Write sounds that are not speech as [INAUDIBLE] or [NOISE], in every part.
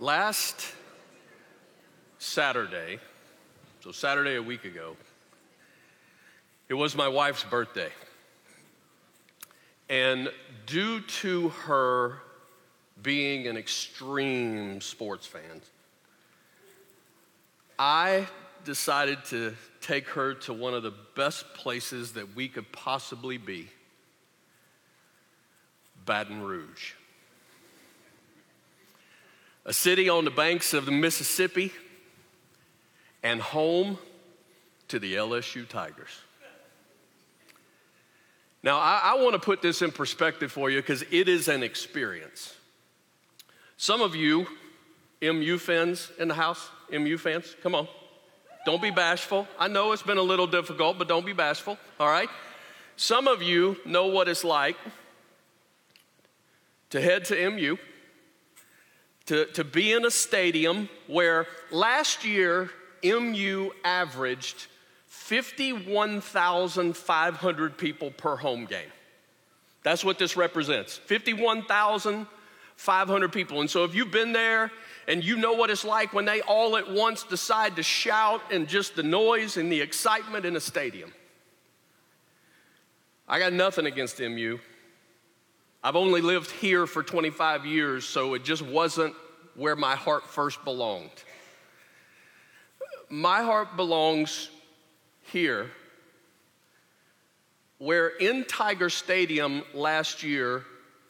Last Saturday, so Saturday a week ago, it was my wife's birthday. And due to her being an extreme sports fan, I decided to take her to one of the best places that we could possibly be Baton Rouge. A city on the banks of the Mississippi and home to the LSU Tigers. Now, I, I want to put this in perspective for you because it is an experience. Some of you, MU fans in the house, MU fans, come on. Don't be bashful. I know it's been a little difficult, but don't be bashful, all right? Some of you know what it's like to head to MU, to, to be in a stadium where last year MU averaged 51,500 people per home game. That's what this represents 51,500 people. And so if you've been there and you know what it's like when they all at once decide to shout and just the noise and the excitement in a stadium. I got nothing against MU. I've only lived here for 25 years, so it just wasn't where my heart first belonged. My heart belongs here, where in Tiger Stadium last year,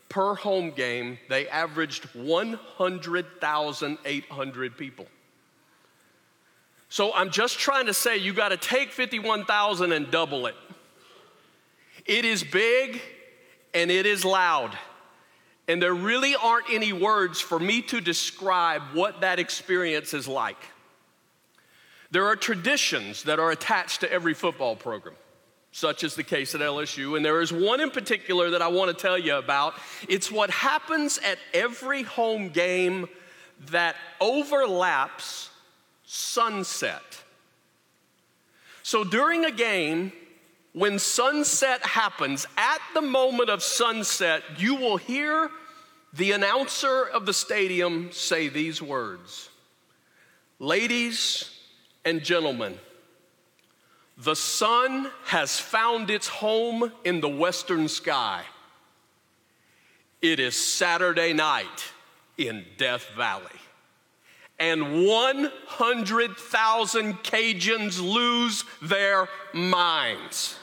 per home game, they averaged 100,800 people. So I'm just trying to say you got to take 51,000 and double it. It is big and it is loud. And there really aren't any words for me to describe what that experience is like. There are traditions that are attached to every football program, such as the case at LSU. And there is one in particular that I want to tell you about. It's what happens at every home game that overlaps sunset. So during a game, when sunset happens, at the moment of sunset, you will hear the announcer of the stadium say these words Ladies and gentlemen, the sun has found its home in the western sky. It is Saturday night in Death Valley. And 100,000 Cajuns lose their minds.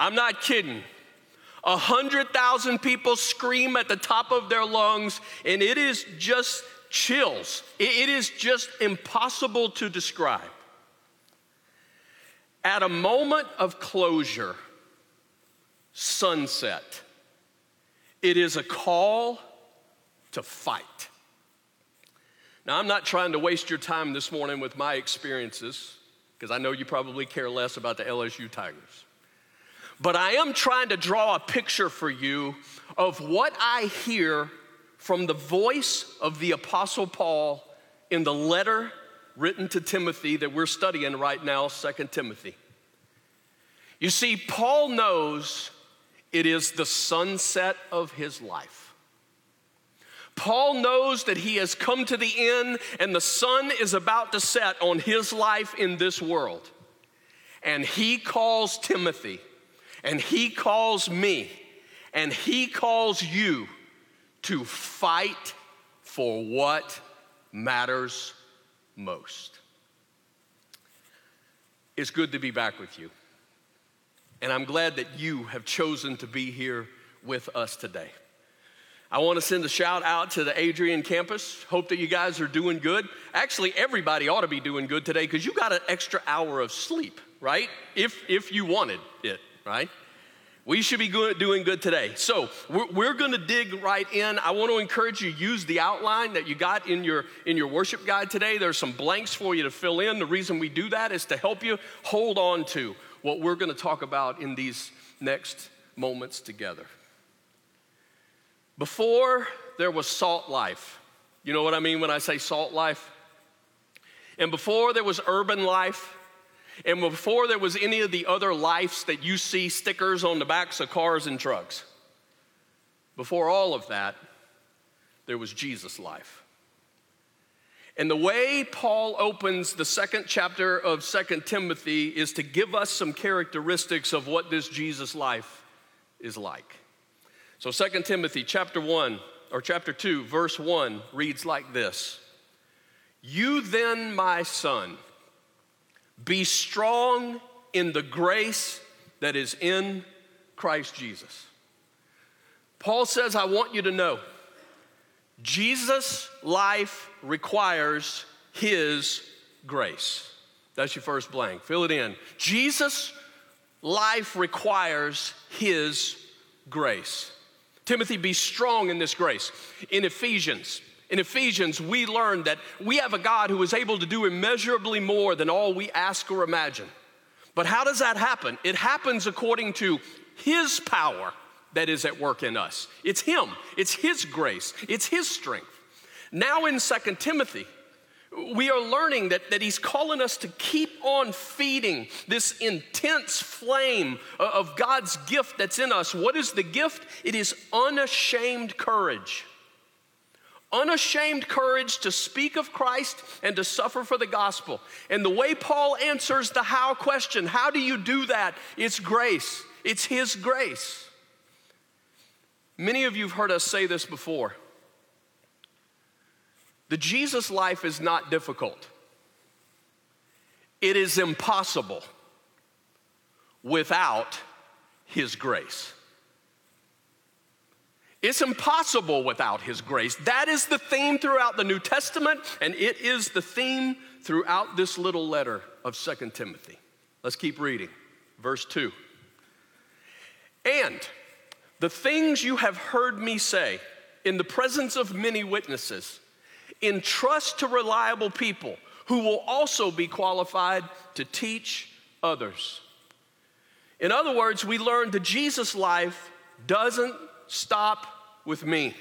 I'm not kidding. A hundred thousand people scream at the top of their lungs, and it is just chills. It is just impossible to describe. At a moment of closure, sunset, it is a call to fight. Now, I'm not trying to waste your time this morning with my experiences, because I know you probably care less about the LSU Tigers. But I am trying to draw a picture for you of what I hear from the voice of the Apostle Paul in the letter written to Timothy that we're studying right now, Second Timothy. You see, Paul knows it is the sunset of his life. Paul knows that he has come to the end and the sun is about to set on his life in this world. And he calls Timothy and He calls me and He calls you to fight for what matters most. It's good to be back with you. And I'm glad that you have chosen to be here with us today. I want to send a shout out to the Adrian campus. Hope that you guys are doing good. Actually, everybody ought to be doing good today because you got an extra hour of sleep, right? If, if you wanted it right? We should be good, doing good today. So we're, we're going to dig right in. I want to encourage you use the outline that you got in your in your worship guide today. There's some blanks for you to fill in. The reason we do that is to help you hold on to what we're going to talk about in these next moments together. Before there was salt life, you know what I mean when I say salt life? And before there was urban life, and before there was any of the other lives that you see stickers on the backs of cars and trucks, before all of that, there was Jesus' life. And the way Paul opens the second chapter of Second Timothy is to give us some characteristics of what this Jesus life is like. So Second Timothy chapter 1 or chapter 2 verse 1 reads like this. You then my son be strong in the grace that is in Christ Jesus. Paul says I want you to know Jesus' life requires his grace. That's your first blank. Fill it in. Jesus' life requires his grace. Timothy, be strong in this grace. In Ephesians, in Ephesians, we learn that we have a God who is able to do immeasurably more than all we ask or imagine. But how does that happen? It happens according to his power that is at work in us. It's Him, it's His grace, it's His strength. Now in Second Timothy, we are learning that, that he's calling us to keep on feeding this intense flame of God's gift that's in us. What is the gift? It is unashamed courage. Unashamed courage to speak of Christ and to suffer for the gospel. And the way Paul answers the how question, how do you do that? It's grace, it's his grace. Many of you have heard us say this before. The Jesus life is not difficult, it is impossible without His grace. It's impossible without His grace. That is the theme throughout the New Testament, and it is the theme throughout this little letter of Second Timothy. Let's keep reading. Verse 2. And the things you have heard me say in the presence of many witnesses, entrust to reliable people who will also be qualified to teach others. In other words, we learned that Jesus' life doesn't stop with me.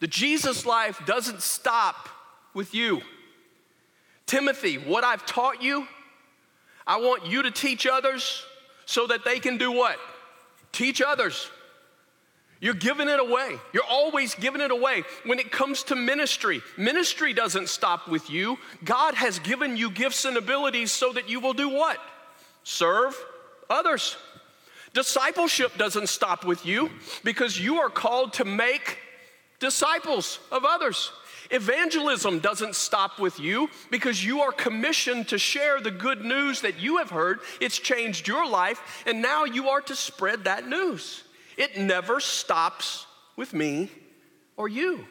The Jesus life doesn't stop with you. Timothy, what I've taught you, I want you to teach others so that they can do what? Teach others. You're giving it away. You're always giving it away. When it comes to ministry, ministry doesn't stop with you. God has given you gifts and abilities so that you will do what? Serve others. Discipleship doesn't stop with you because you are called to make disciples of others. Evangelism doesn't stop with you because you are commissioned to share the good news that you have heard. It's changed your life, and now you are to spread that news. It never stops with me or you.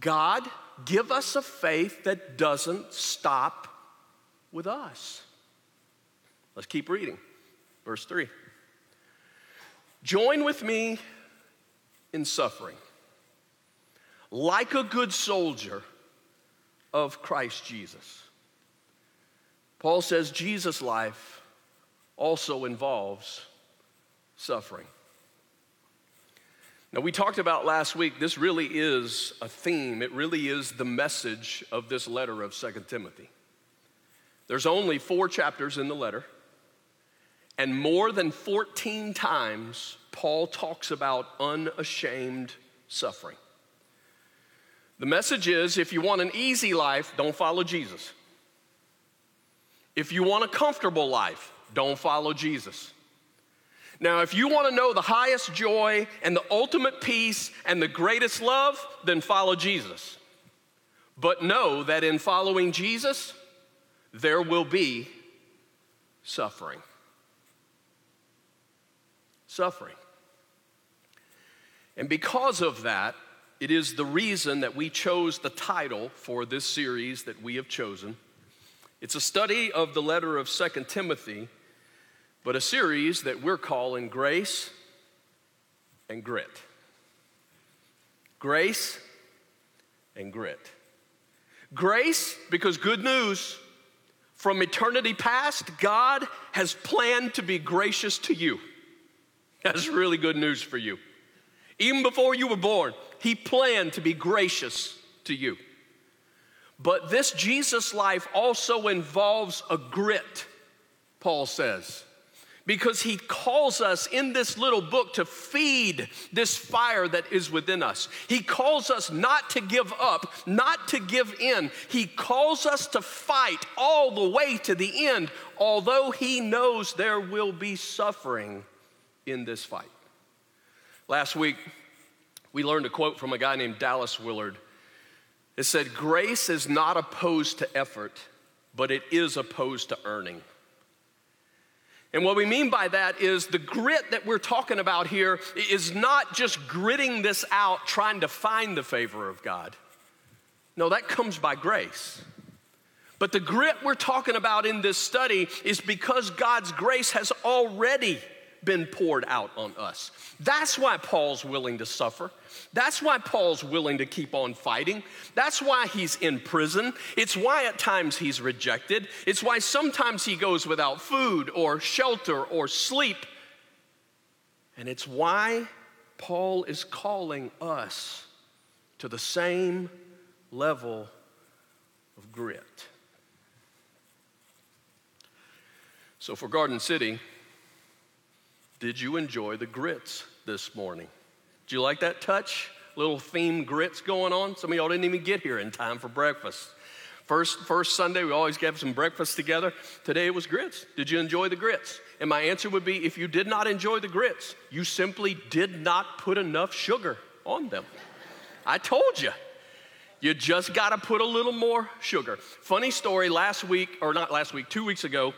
God, give us a faith that doesn't stop with us. Let's keep reading. Verse 3. Join with me in suffering like a good soldier of Christ Jesus. Paul says Jesus' life also involves suffering. Now, we talked about last week, this really is a theme. It really is the message of this letter of Second Timothy. There's only four chapters in the letter, and more than 14 times, Paul talks about unashamed suffering. The message is if you want an easy life, don't follow Jesus. If you want a comfortable life, don't follow Jesus. Now, if you want to know the highest joy and the ultimate peace and the greatest love, then follow Jesus. But know that in following Jesus, there will be suffering. Suffering. And because of that, it is the reason that we chose the title for this series that we have chosen. It's a study of the letter of Second Timothy, but a series that we're calling Grace and Grit. Grace and Grit. Grace, because good news, from eternity past, God has planned to be gracious to you. That's really good news for you. Even before you were born, He planned to be gracious to you. But this Jesus life also involves a grit, Paul says. because he calls us in this little book to feed this fire that is within us. He calls us not to give up, not to give in. He calls us to fight all the way to the end, although he knows there will be suffering in this fight. Last week, we learned a quote from a guy named Dallas Willard. It said, Grace is not opposed to effort, but it is opposed to earning. And what we mean by that is the grit that we're talking about here is not just gritting this out trying to find the favor of God. No, that comes by grace. But the grit we're talking about in this study is because God's grace has already been poured out on us. That's why Paul's willing to suffer. That's why Paul's willing to keep on fighting. That's why he's in prison. It's why at times he's rejected. It's why sometimes he goes without food or shelter or sleep. And it's why Paul is calling us to the same level of grit. So for Garden City, did you enjoy the grits this morning? Do you like that touch? Little theme grits going on. Some of y'all didn't even get here in time for breakfast. First, first Sunday, we always have some breakfast together. Today it was grits. Did you enjoy the grits? And my answer would be if you did not enjoy the grits, you simply did not put enough sugar on them. I told you. You just got to put a little more sugar. Funny story last week, or not last week, two weeks ago,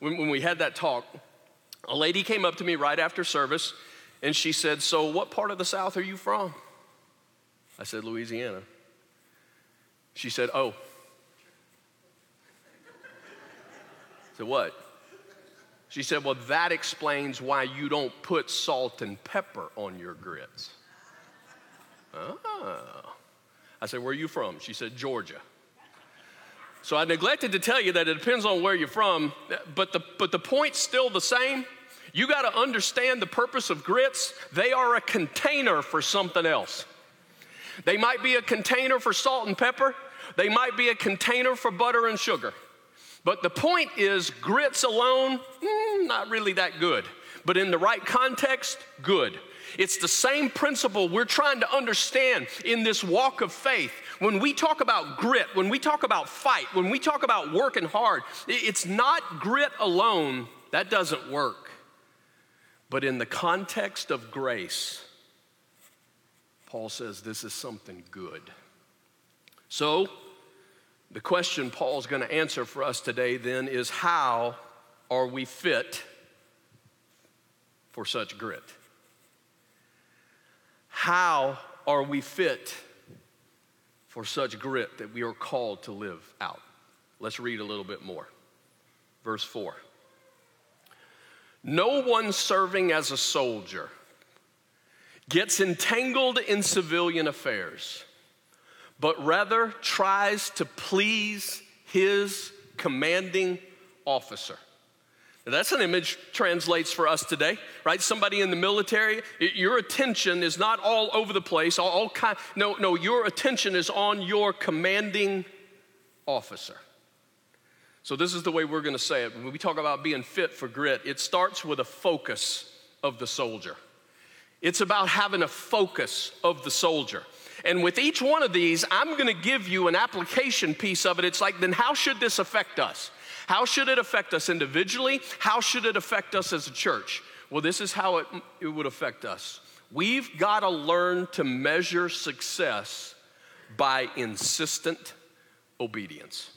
when, when we had that talk, a lady came up to me right after service and she said, So, what part of the South are you from? I said, Louisiana. She said, Oh. I said, What? She said, Well, that explains why you don't put salt and pepper on your grits. Oh. I said, Where are you from? She said, Georgia. So I neglected to tell you that it depends on where you're from, but the, but the point's still the same. You got to understand the purpose of grits. They are a container for something else. They might be a container for salt and pepper, they might be a container for butter and sugar. But the point is, grits alone, mm, not really that good. But in the right context, good. It's the same principle we're trying to understand in this walk of faith. When we talk about grit, when we talk about fight, when we talk about working hard, it's not grit alone. That doesn't work. But in the context of grace, Paul says this is something good. So, the question Paul's going to answer for us today then is how are we fit for such grit? How are we fit for such grit that we are called to live out? Let's read a little bit more. Verse 4. No one serving as a soldier gets entangled in civilian affairs, but rather tries to please his commanding officer. That's an image translates for us today, right? Somebody in the military, your attention is not all over the place, all, all kind. No, no, your attention is on your commanding officer. So, this is the way we're going to say it. When we talk about being fit for grit, it starts with a focus of the soldier. It's about having a focus of the soldier. And with each one of these, I'm going to give you an application piece of it. It's like, then how should this affect us? How should it affect us individually? How should it affect us as a church? Well, this is how it, it would affect us. We've got to learn to measure success by insistent obedience.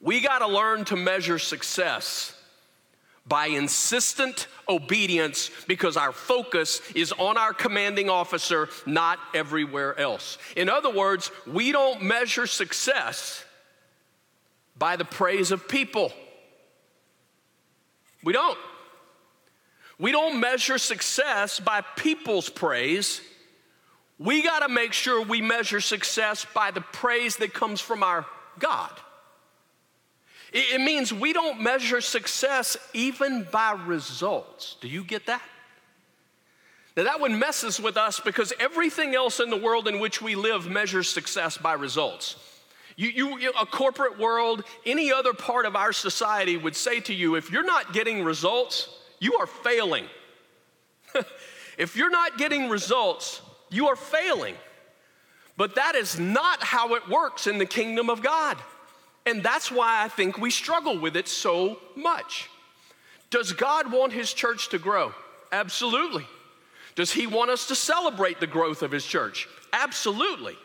We got to learn to measure success by insistent obedience because our focus is on our commanding officer, not everywhere else. In other words, we don't measure success by the praise of people. We don't. We don't measure success by people's praise. We got to make sure we measure success by the praise that comes from our God. It means we don't measure success even by results. Do you get that? Now, that one messes with us because everything else in the world in which we live measures success by results. You, you, a corporate world, any other part of our society would say to you if you're not getting results, you are failing. [LAUGHS] if you're not getting results, you are failing. But that is not how it works in the kingdom of God. And that's why I think we struggle with it so much. Does God want His church to grow? Absolutely. Does He want us to celebrate the growth of His church? Absolutely.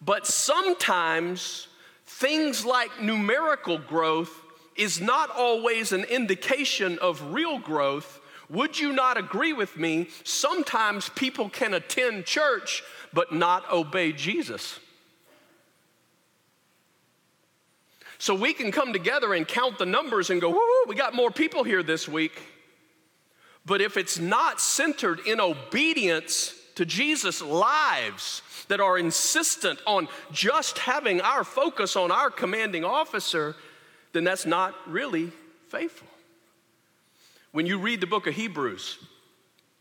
But sometimes things like numerical growth is not always an indication of real growth. Would you not agree with me? Sometimes people can attend church but not obey Jesus. So we can come together and count the numbers and go, we got more people here this week. But if it's not centered in obedience to Jesus' lives that are insistent on just having our focus on our commanding officer, then that's not really faithful. When you read the book of Hebrews,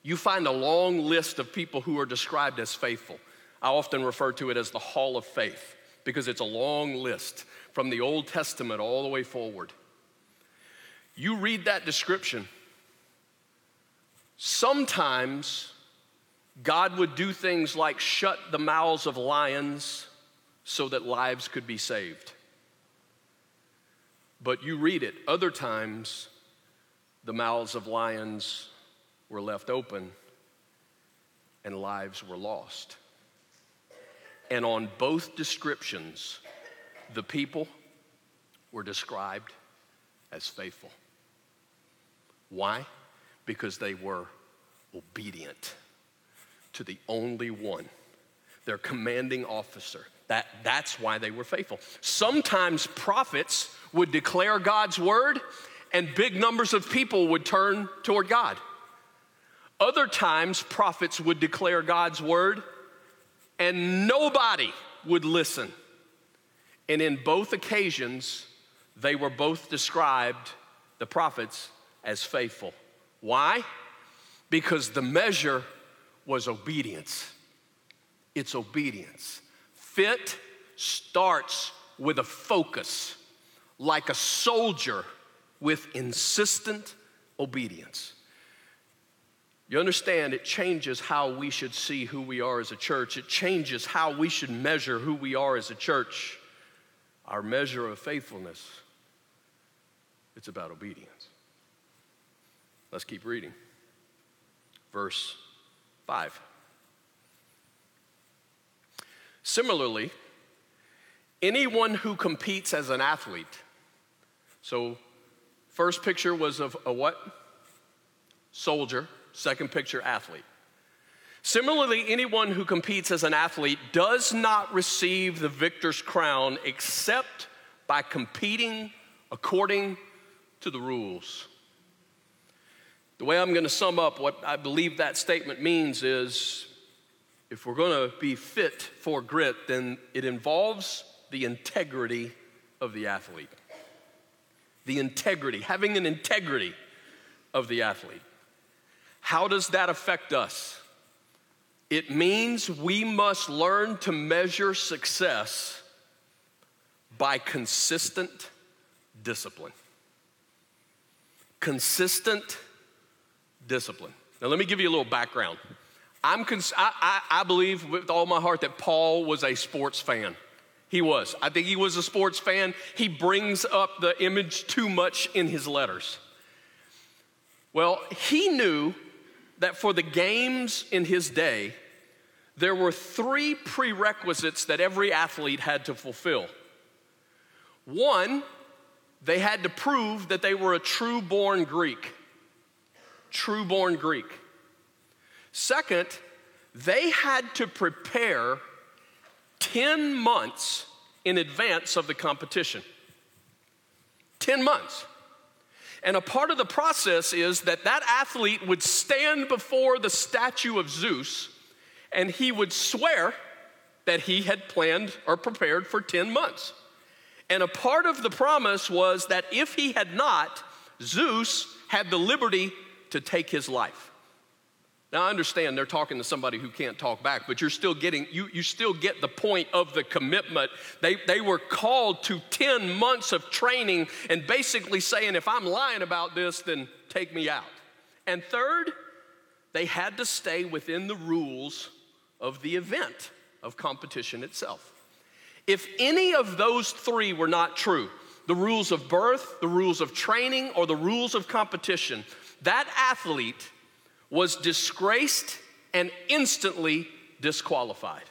you find a long list of people who are described as faithful. I often refer to it as the Hall of Faith because it's a long list from the Old Testament all the way forward. You read that description, sometimes God would do things like shut the mouths of lions so that lives could be saved. But you read it, other times the mouths of lions were left open and lives were lost. And on both descriptions, the people were described as faithful. Why? Because they were obedient to the only one, their commanding officer. That, that's why they were faithful. Sometimes prophets would declare God's word, and big numbers of people would turn toward God. Other times, prophets would declare God's word, and nobody would listen. And in both occasions, they were both described, the prophets, as faithful. Why? Because the measure was obedience. It's obedience. Fit starts with a focus, like a soldier with insistent obedience. You understand, it changes how we should see who we are as a church. It changes how we should measure who we are as a church. Our measure of faithfulness, it's about obedience. Let's keep reading. Verse 5. Similarly, anyone who competes as an athlete, so first picture was of a what? Soldier. Second picture, athlete. Similarly, anyone who competes as an athlete does not receive the victor's crown except by competing according to the rules. The way I'm going to sum up what I believe that statement means is if we're going to be fit for grit, then it involves the integrity of the athlete. The integrity, having an integrity of the athlete. How does that affect us? It means we must learn to measure success by consistent discipline. Consistent discipline. Now, let me give you a little background. I'm cons- I, I, I believe with all my heart that Paul was a sports fan. He was. I think he was a sports fan. He brings up the image too much in his letters. Well, he knew that for the games in his day, there were three prerequisites that every athlete had to fulfill. One, they had to prove that they were a true born Greek. True born Greek. Second, they had to prepare 10 months in advance of the competition. 10 months. And a part of the process is that that athlete would stand before the statue of Zeus and he would swear that he had planned or prepared for 10 months. And a part of the promise was that if he had not, Zeus had the liberty to take his life. Now I understand they're talking to somebody who can't talk back, but you're still getting, you, you still get the point of the commitment. They, they were called to 10 months of training and basically saying, if I'm lying about this, then take me out. And third, they had to stay within the rules of the event of competition itself. If any of those three were not true, the rules of birth, the rules of training, or the rules of competition, that athlete was disgraced and instantly disqualified.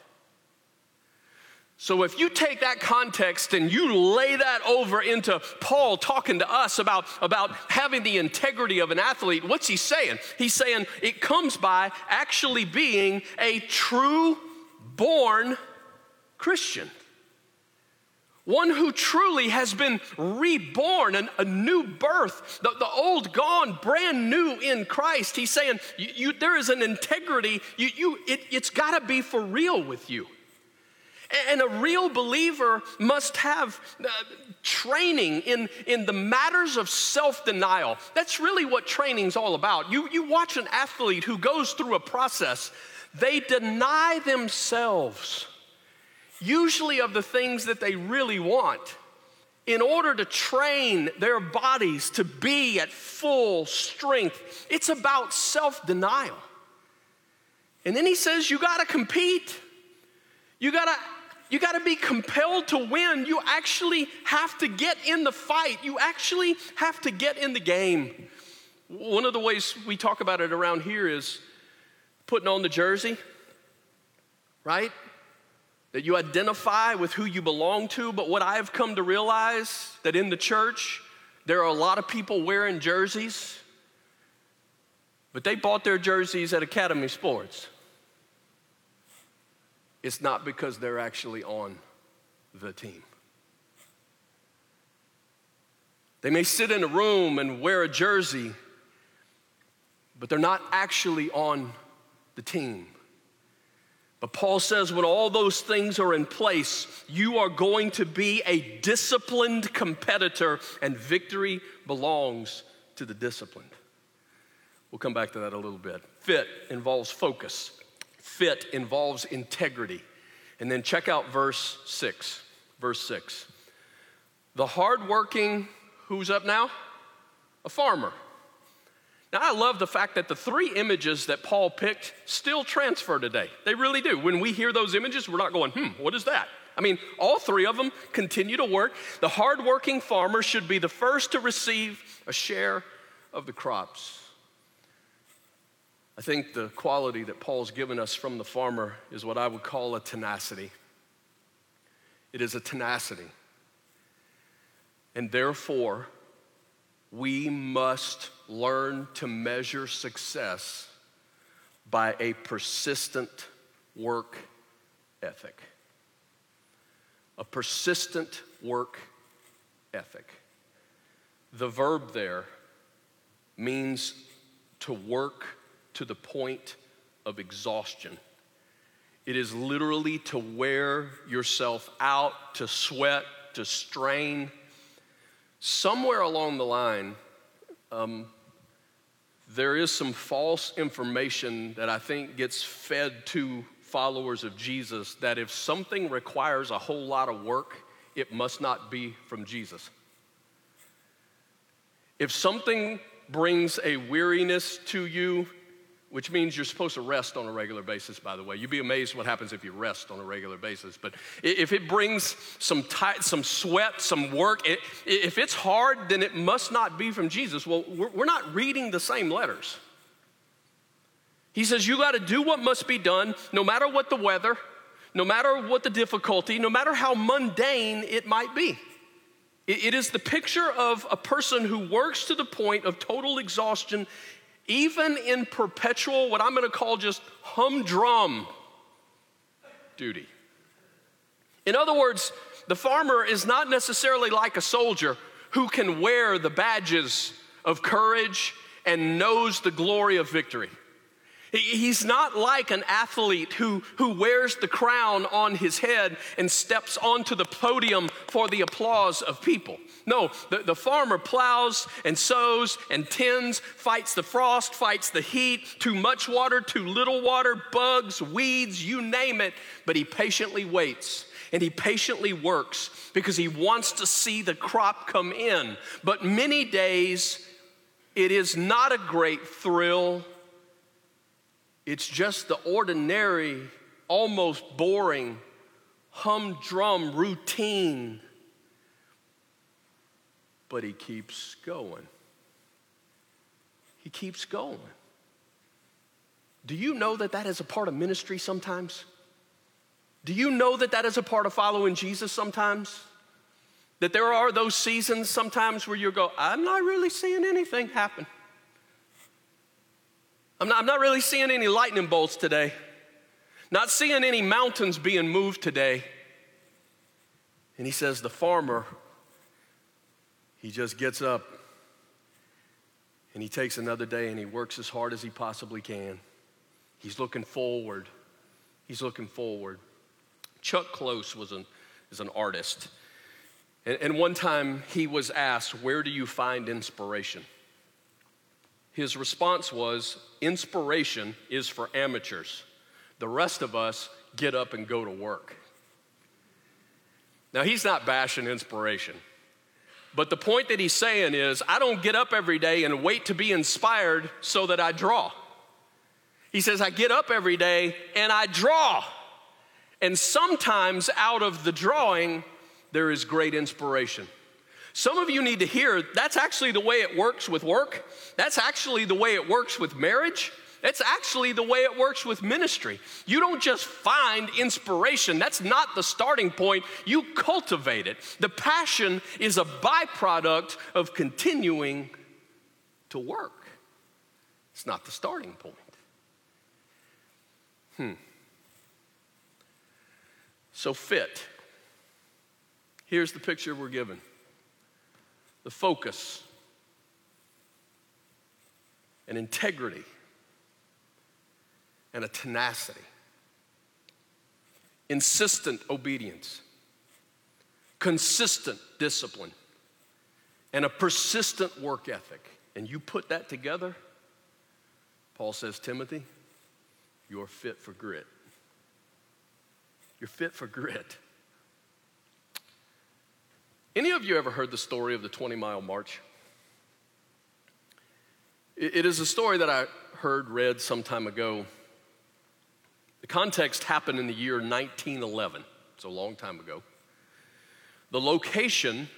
So, if you take that context and you lay that over into Paul talking to us about, about having the integrity of an athlete, what's he saying? He's saying it comes by actually being a true born Christian one who truly has been reborn, an, a new birth, the, the, old gone, brand new in Christ. He's saying you, you, there is an integrity, you, you, it, it's got to be for real with you. And a real believer must have uh, training in, in the matters of self denial. That's really what training's all about. You, you watch an athlete who goes through a process, they deny themselves usually of the things that they really want, in order to train their bodies to be at full strength. It's about self denial. And then he says, You gotta compete. You gotta. You got to be compelled to win. You actually have to get in the fight. You actually have to get in the game. One of the ways we talk about it around here is putting on the jersey, right? That you identify with who you belong to. But what I've come to realize that in the church, there are a lot of people wearing jerseys, but they bought their jerseys at Academy Sports. It's not because they're actually on the team. They may sit in a room and wear a jersey, but they're not actually on the team. But Paul says when all those things are in place, you are going to be a disciplined competitor, and victory belongs to the disciplined. We'll come back to that a little bit. Fit involves focus, fit involves integrity. And then check out verse 6. Verse 6. The hardworking, who's up now? A farmer now, I love the fact that the three images that Paul picked still transfer today. They really do. When we hear those images, we're not going, hmm, what is that? I mean, all three of them continue to work. The hardworking farmer should be the first to receive a share of the crops. I think the quality that Paul's given us from the farmer is what I would call a tenacity. It is a tenacity. And therefore, we must learn to measure success by a persistent work ethic. A persistent work ethic. The verb there means to work to the point of exhaustion. It is literally to wear yourself out, to sweat, to strain. Somewhere along the line, um, there is some false information that I think gets fed to followers of Jesus that if something requires a whole lot of work, it must not be from Jesus. If something brings a weariness to you, which means you're supposed to rest on a regular basis, by the way. You'd be amazed what happens if you rest on a regular basis. But if it brings some, tight, some sweat, some work, it, if it's hard, then it must not be from Jesus. Well, we're, we're not reading the same letters. He says, You got to do what must be done, no matter what the weather, no matter what the difficulty, no matter how mundane it might be. It is the picture of a person who works to the point of total exhaustion even in perpetual, what I'm going to call just humdrum duty. In other words, the farmer is not necessarily like a soldier who can wear the badges of courage and knows the glory of victory. He's not like an athlete who, who wears the crown on his head and steps onto the podium for the applause of people. No, the, the farmer plows and sows and tends, fights the frost, fights the heat, too much water, too little water, bugs, weeds, you name it, but he patiently waits and he patiently works because he wants to see the crop come in. But many days, it is not a great thrill it's just the ordinary, almost boring, humdrum routine. But he keeps going. He keeps going. Do you know that that is a part of ministry sometimes? Do you know that that is a part of following Jesus sometimes? That there are those seasons sometimes where you go, I'm not really seeing anything happen. I'm not, I'm not really seeing any lightning bolts today, not seeing any mountains being moved today. And he says, The farmer, he just gets up and he takes another day and he works as hard as he possibly can. He's looking forward. He's looking forward. Chuck Close was an, is an artist. And, and one time he was asked, Where do you find inspiration? His response was inspiration is for amateurs. The rest of us get up and go to work. Now, he's not bashing inspiration. But the point that he's saying is, I don't get up every day and wait to be inspired so that I draw. He says, I get up every day and I draw. And sometimes out of the drawing, there is great inspiration. Some of you need to hear that's actually the way it works with work. That's actually the way it works with marriage. That's actually the way it works with ministry. You don't just find inspiration, that's not the starting point. You cultivate it. The passion is a byproduct of continuing to work, it's not the starting point. Hmm. So, fit. Here's the picture we're given the focus and integrity and a tenacity, insistent obedience, consistent discipline, and a persistent work ethic. And you put that together, Paul says, Timothy, you're fit for grit. You're fit for grit. Any of you ever heard the story of the 20 mile march? It is a story that I heard read some time ago. The context happened in the year 1911, it's a long time ago. The location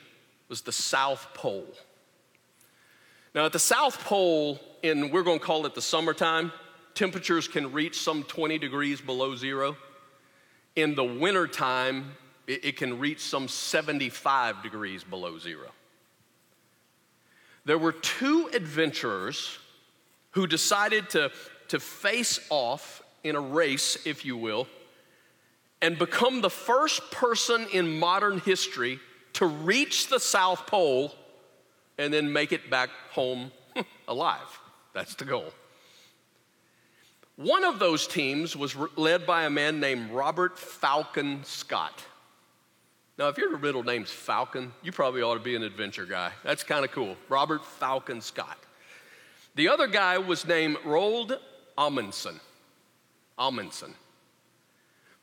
was the South Pole. Now, at the South Pole, in we're going to call it the summertime, temperatures can reach some 20 degrees below zero. In the wintertime, it, it can reach some 75 degrees below zero. There were two adventurers who decided to, to face off in a race, if you will, and become the first person in modern history to reach the South Pole and then make it back home [LAUGHS] alive. That's the goal. One of those teams was led by a man named Robert Falcon Scott. Now, if your middle name's Falcon, you probably ought to be an adventure guy. That's kind of cool. Robert Falcon Scott. The other guy was named Roald Amundsen. Amundsen.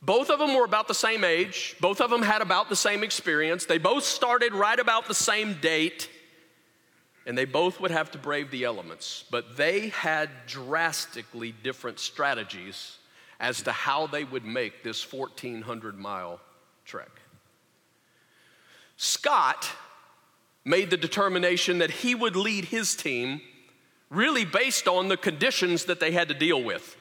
Both of them were about the same age. Both of them had about the same experience. They both started right about the same date. And they both would have to brave the elements. But they had drastically different strategies as to how they would make this 1,400 mile trek. Scott made the determination that he would lead his team really based on the conditions that they had to deal with.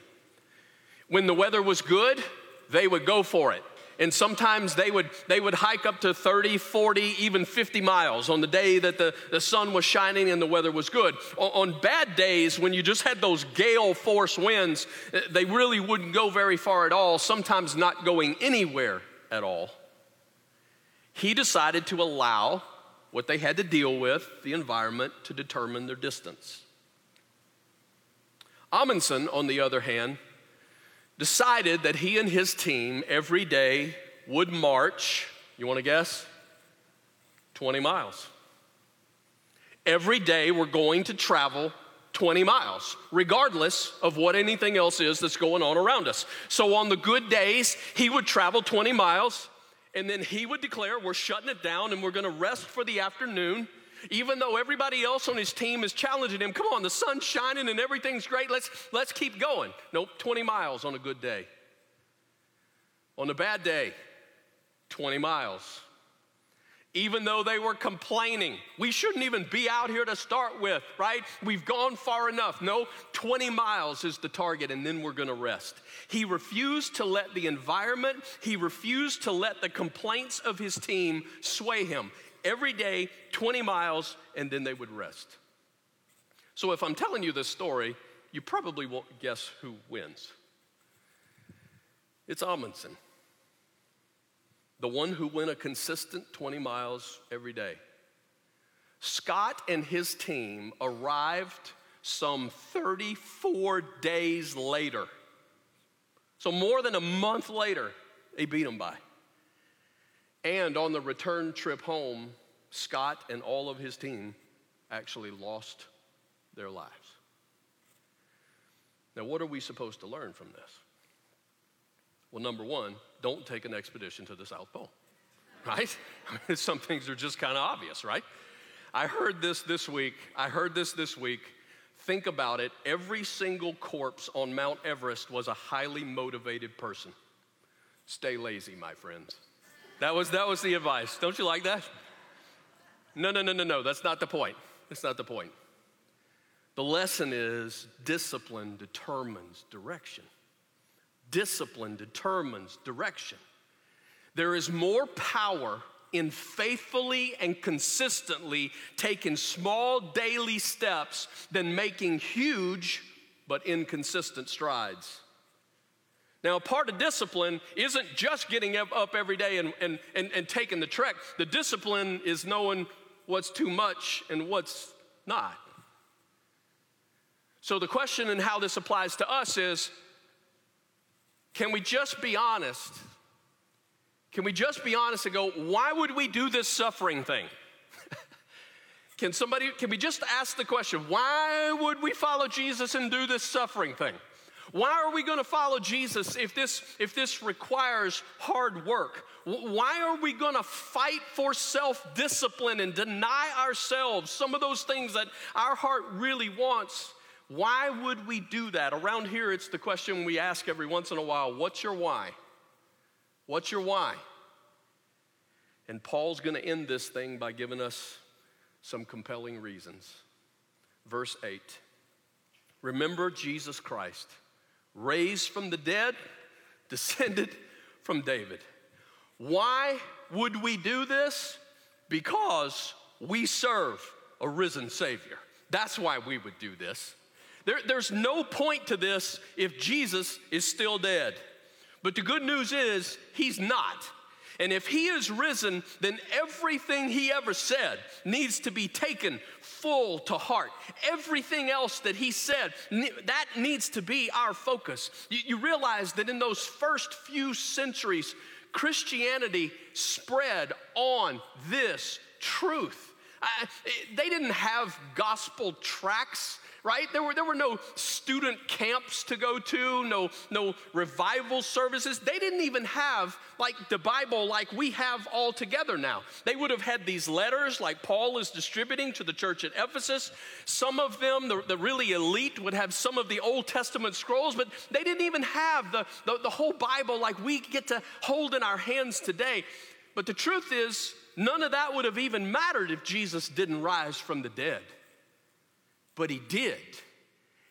When the weather was good, they would go for it. And sometimes they would, they would hike up to 30, 40, even 50 miles on the day that the, the sun was shining and the weather was good. On, bad days, when you just had those gale force winds, eh, they really wouldn't go very far at all, sometimes not going anywhere at all he decided to allow what they had to deal with, the environment, to determine their distance. Amundsen, on the other hand, decided that he and his team every day would march, you want to guess? 20 miles. Every day we're going to travel 20 miles, regardless of what anything else is that's going on around us. So on the good days, he would travel 20 miles, and then he would declare, We're shutting it down and we're going to rest for the afternoon. Even though everybody else on his team is challenging him, come on, the sun's shining and everything's great, let's, let's keep going. Nope, 20 miles on a good day. On a bad day, 20 miles even though they were complaining. We shouldn't even be out here to start with, right? We've gone far enough. No, 20 miles is the target, and then we're gonna rest. He refused to let the environment, he refused to let the complaints of his team sway him. Every day, 20 miles, and then they would rest. So if I'm telling you this story, you probably won't guess who wins. It's Amundsen the one who went a consistent 20 miles every day. Scott and his team arrived some 34 days later. So, more than a month later, they beat them by. And on the return trip home, Scott and all of his team actually lost their lives. Now, what are we supposed to learn from this? Well, number one, don't take an expedition to the South Pole, right? [LAUGHS] Some things are just kind of obvious, right? I heard this this week. I heard this this week. Think about it. Every single corpse on Mount Everest was a highly motivated person. Stay lazy, my friends. That was, that was the advice. Don't you like that? No, no, no, no, no. That's not the point. That's not the point. The lesson is discipline determines direction. Discipline determines direction. There is more power in faithfully and consistently taking small daily steps than making huge but inconsistent strides. Now, a part of discipline isn't just getting up every day and, and, and, and taking the trek. The discipline is knowing what's too much and what's not. So, the question and how this applies to us is can we just be honest? Can we just be honest and go, why would we do this suffering thing? [LAUGHS] can somebody, can we just ask the question, why would we follow Jesus and do this suffering thing? Why are we going to follow Jesus if this, if this requires hard work? Why are we going to fight for self discipline and deny ourselves some of those things that our heart really wants? Why would we do that? Around here, it's the question we ask every once in a while what's your why? What's your why? And Paul's going to end this thing by giving us some compelling reasons. Verse 8 Remember Jesus Christ, raised from the dead, [LAUGHS] descended from David. Why would we do this? Because we serve a risen Savior. That's why we would do this. There, there's no point to this if Jesus is still dead. But the good news is, he's not. And if he is risen, then everything he ever said needs to be taken full to heart. Everything else that he said, that needs to be our focus. You, you realize that in those first few centuries, Christianity spread on this truth. I, they didn't have gospel tracts right? There were, there were no student camps to go to, no, no revival services. They didn't even have like the Bible like we have all together now. They would have had these letters like Paul is distributing to the church at Ephesus. Some of them, the, the really elite, would have some of the Old Testament scrolls, but they didn't even have the, the, the whole Bible like we get to hold in our hands today. But the truth is, none of that would have even mattered if Jesus didn't rise from the dead but he did.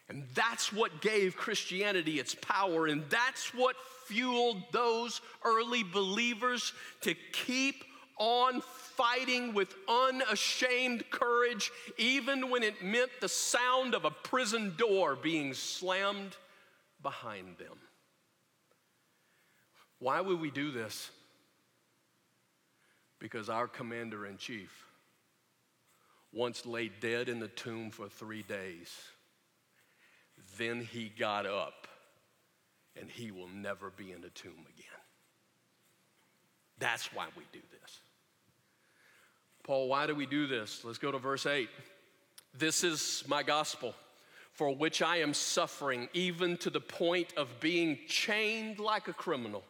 And that's what gave Christianity its power, and that's what fueled those early believers to keep on fighting with unashamed courage, even when it meant the sound of a prison door being slammed behind them. Why would we do this? Because our commander in chief once lay dead in the tomb for three days. Then he got up and he will never be in the tomb again. That's why we do this. Paul, why do we do this? Let's go to verse 8. This is my gospel, for which I am suffering, even to the point of being chained like a criminal.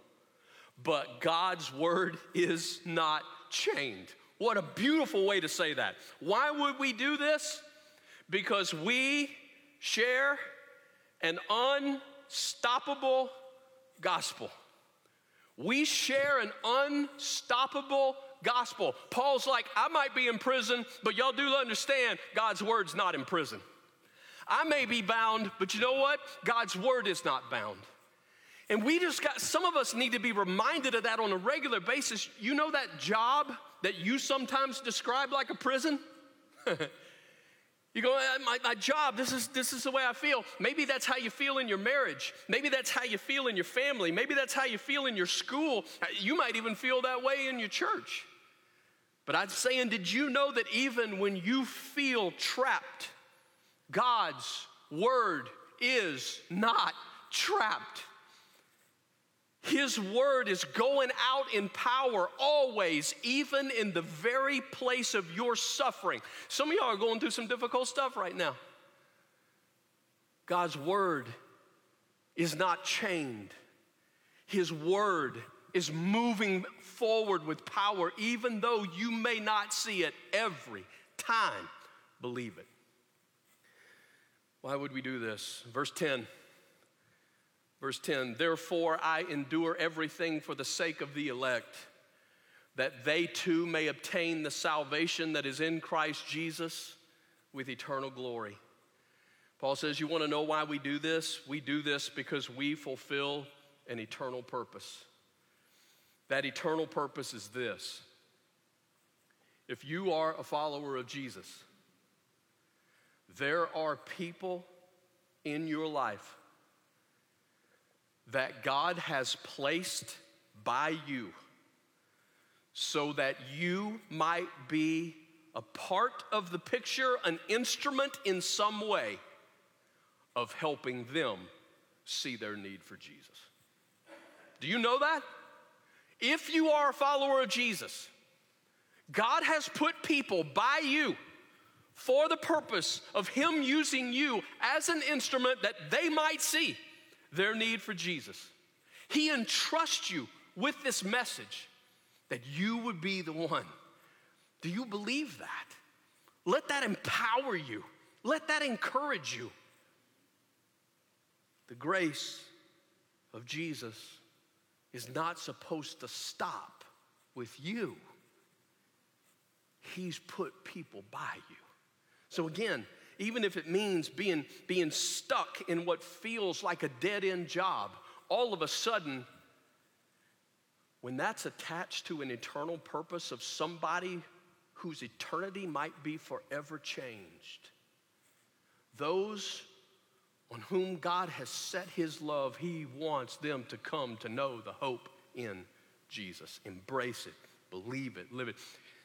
But God's word is not chained. What a beautiful way to say that. Why would we do this? Because we share an unstoppable gospel. We share an unstoppable gospel. Paul's like, I might be in prison, but y'all do understand God's word's not in prison. I may be bound, but you know what? God's word is not bound. And we just got, some of us need to be reminded of that on a regular basis. You know that job that you sometimes describe like a prison? [LAUGHS] You go, uh, my, my job, this is, this is the way I feel. Maybe that's how you feel in your marriage. Maybe that's how you feel in your family. Maybe that's how you feel in your school. Uh, you might even feel that way in your church. But I'm saying, did you know that even when you feel trapped, God's word is not trapped? His word is going out in power always, even in the very place of your suffering. Some of y'all are going through some difficult stuff right now. God's word is not chained, His word is moving forward with power, even though you may not see it every time. Believe it. Why would we do this? Verse 10. Verse 10 Therefore I endure everything for the sake of the elect, that they too may obtain the salvation that is in Christ Jesus with eternal glory. Paul says, You want to know why we do this? We do this because we fulfill an eternal purpose. That eternal purpose is this if you are a follower of Jesus, there are people in your life that God has placed by you so that you might be a part of the picture, an instrument in some way of helping them see their need for Jesus. Do you know that? If you are a follower of Jesus, God has put people by you for the purpose of Him using you as an instrument that they might see their need for Jesus. He entrusts you with this message that you would be the one. Do you believe that? Let that empower you, let that encourage you. The grace of Jesus is not supposed to stop with you. He's put people by you. So, again, even if it means being, being stuck in what feels like a dead end job, all of a sudden, when that's attached to an eternal purpose of somebody whose eternity might be forever changed, those on whom God has set his love, he wants them to come to know the hope in Jesus. Embrace it, believe it, live it.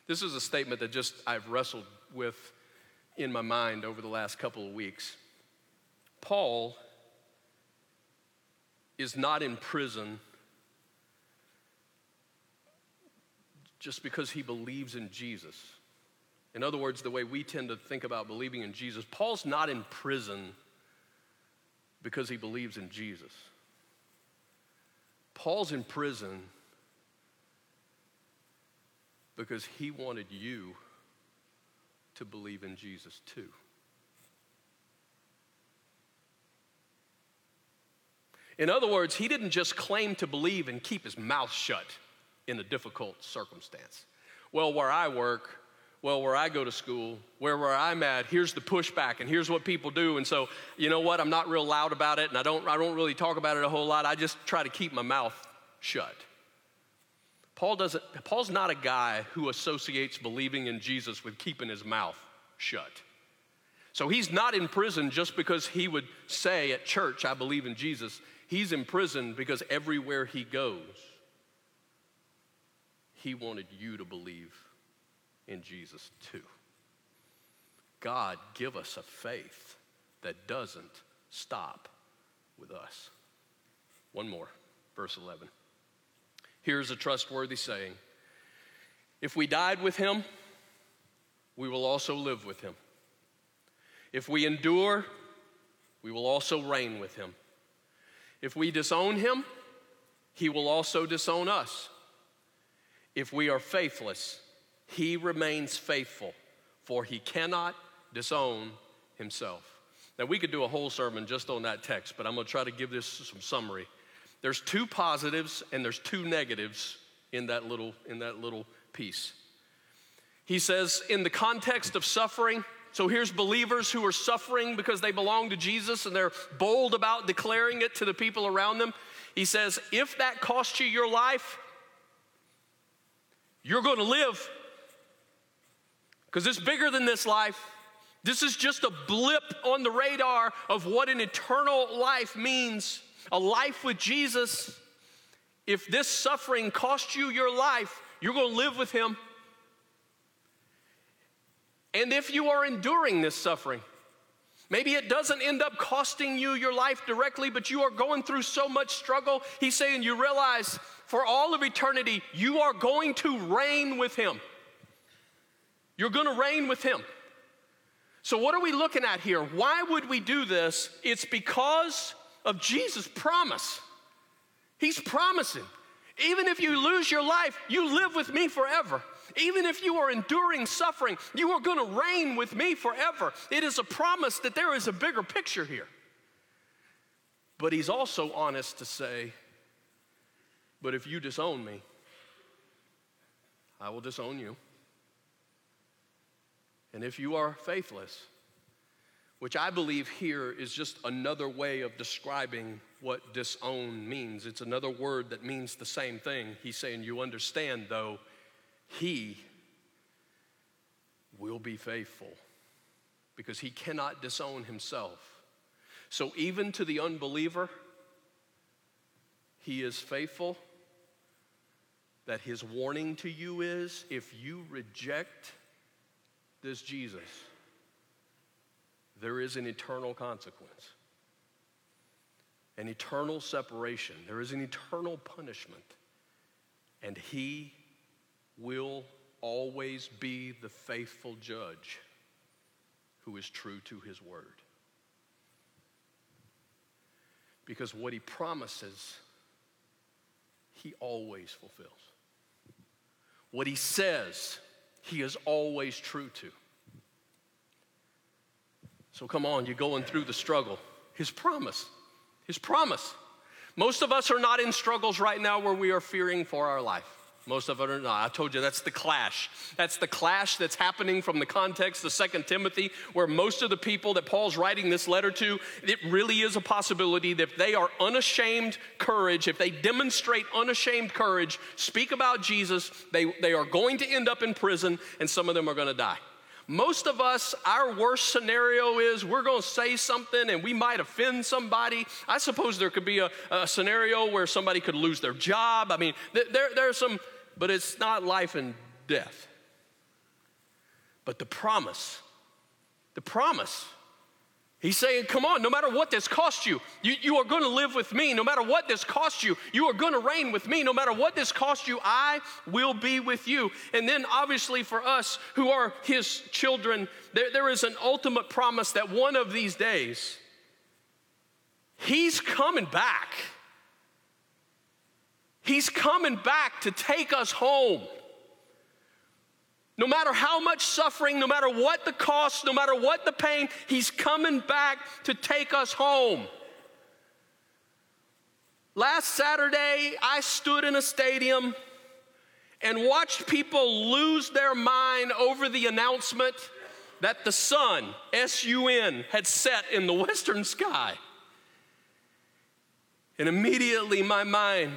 This is a statement that just I've wrestled with in my mind over the last couple of weeks. Paul is not in prison just because he believes in Jesus. In other words, the way we tend to think about believing in Jesus, Paul's not in prison because he believes in Jesus. Paul's in prison because he wanted you to believe in Jesus too. In other words, he didn't just claim to believe and keep his mouth shut in a difficult circumstance. Well, where I work, well, where I go to school, where, where I'm at, here's the pushback and here's what people do. And so, you know what? I'm not real loud about it and I don't, I don't really talk about it a whole lot. I just try to keep my mouth shut. Paul doesn't, Paul's not a guy who associates believing in Jesus with keeping his mouth shut. So he's not in prison just because he would say at church, I believe in Jesus. He's in prison because everywhere he goes, he wanted you to believe in Jesus too. God, give us a faith that doesn't stop with us. One more, verse 11. Here's a trustworthy saying If we died with him, we will also live with him. If we endure, we will also reign with him. If we disown him, he will also disown us. If we are faithless, he remains faithful, for he cannot disown himself. Now, we could do a whole sermon just on that text, but I'm going to try to give this some summary. There's two positives and there's two negatives in that little, in that little piece. He says, in the context of suffering, so here's believers who are suffering because they belong to Jesus and they're bold about declaring it to the people around them. He says, if that costs you your life, you're going to live because it's bigger than this life. This is just a blip on the radar of what an eternal life means a life with Jesus. If this suffering costs you your life, you're going to live with Him. And if you are enduring this suffering, maybe it doesn't end up costing you your life directly, but you are going through so much struggle. He's saying you realize for all of eternity, you are going to reign with Him. You're going to reign with Him. So, what are we looking at here? Why would we do this? It's because of Jesus' promise. He's promising. Even if you lose your life, you live with me forever. Even if you are enduring suffering, you are going to reign with me forever. It is a promise that there is a bigger picture here. But he's also honest to say, but if you disown me, I will disown you. And if you are faithless, which I believe here is just another way of describing what disown means. It's another word that means the same thing. He's saying, You understand, though, he will be faithful because he cannot disown himself. So, even to the unbeliever, he is faithful. That his warning to you is if you reject this Jesus, there is an eternal consequence, an eternal separation, there is an eternal punishment, and He will always be the faithful judge who is true to His word. Because what He promises, He always fulfills. What He says, He is always true to. So come on, you're going through the struggle. His promise, His promise. Most of us are not in struggles right now where we are fearing for our life. Most of us are not. I told you that's the clash. That's the clash that's happening from the context of Second Timothy, where most of the people that Paul's writing this letter to, it really is a possibility that if they are unashamed courage, if they demonstrate unashamed courage, speak about Jesus, they, they are going to end up in prison and some of them are going to die. Most of us, our worst scenario is we're going to say something and we might offend somebody. I suppose there could be a, a scenario where somebody could lose their job. I mean, there, there's some, but it's not life and death. But the promise, the promise He's saying, Come on, no matter what this costs you, you, you are going to live with me. No matter what this costs you, you are going to reign with me. No matter what this costs you, I will be with you. And then, obviously, for us who are his children, there, there is an ultimate promise that one of these days, he's coming back. He's coming back to take us home. No matter how much suffering, no matter what the cost, no matter what the pain, He's coming back to take us home. Last Saturday, I stood in a stadium and watched people lose their mind over the announcement that the sun, S U N, had set in the [LAUGHS] western sky. And immediately my mind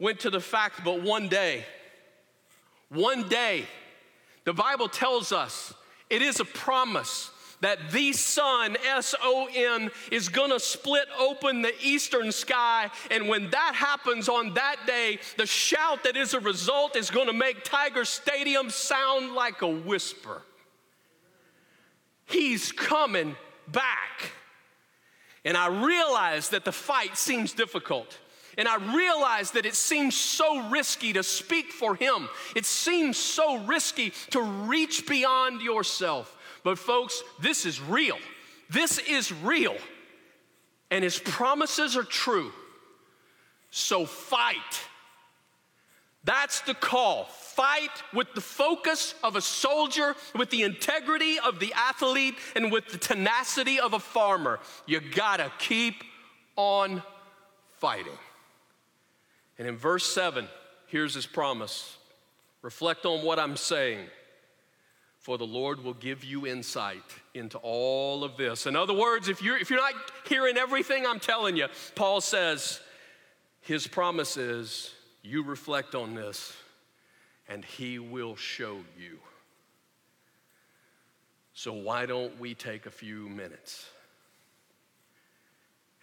went to the fact, but one day, one day, the Bible tells us it is a promise that the sun, S O N, is gonna split open the eastern sky. And when that happens on that day, the shout that is a result is gonna make Tiger Stadium sound like a whisper. He's coming back. And I realize that the fight seems difficult. And I realize that it seems so risky to speak for Him. It seems so risky to reach beyond yourself. But, folks, this is real. This is real. And His promises are true. So, fight. That's the call. Fight with the focus of a soldier, with the integrity of the athlete, and with the tenacity of a farmer. You gotta keep on fighting. And in verse 7, here's his promise reflect on what I'm saying, for the Lord will give you insight into all of this. In other words, if you're, if you're not hearing everything I'm telling you, Paul says, his promise is you reflect on this and he will show you. So, why don't we take a few minutes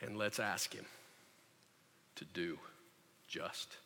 and let's ask him to do just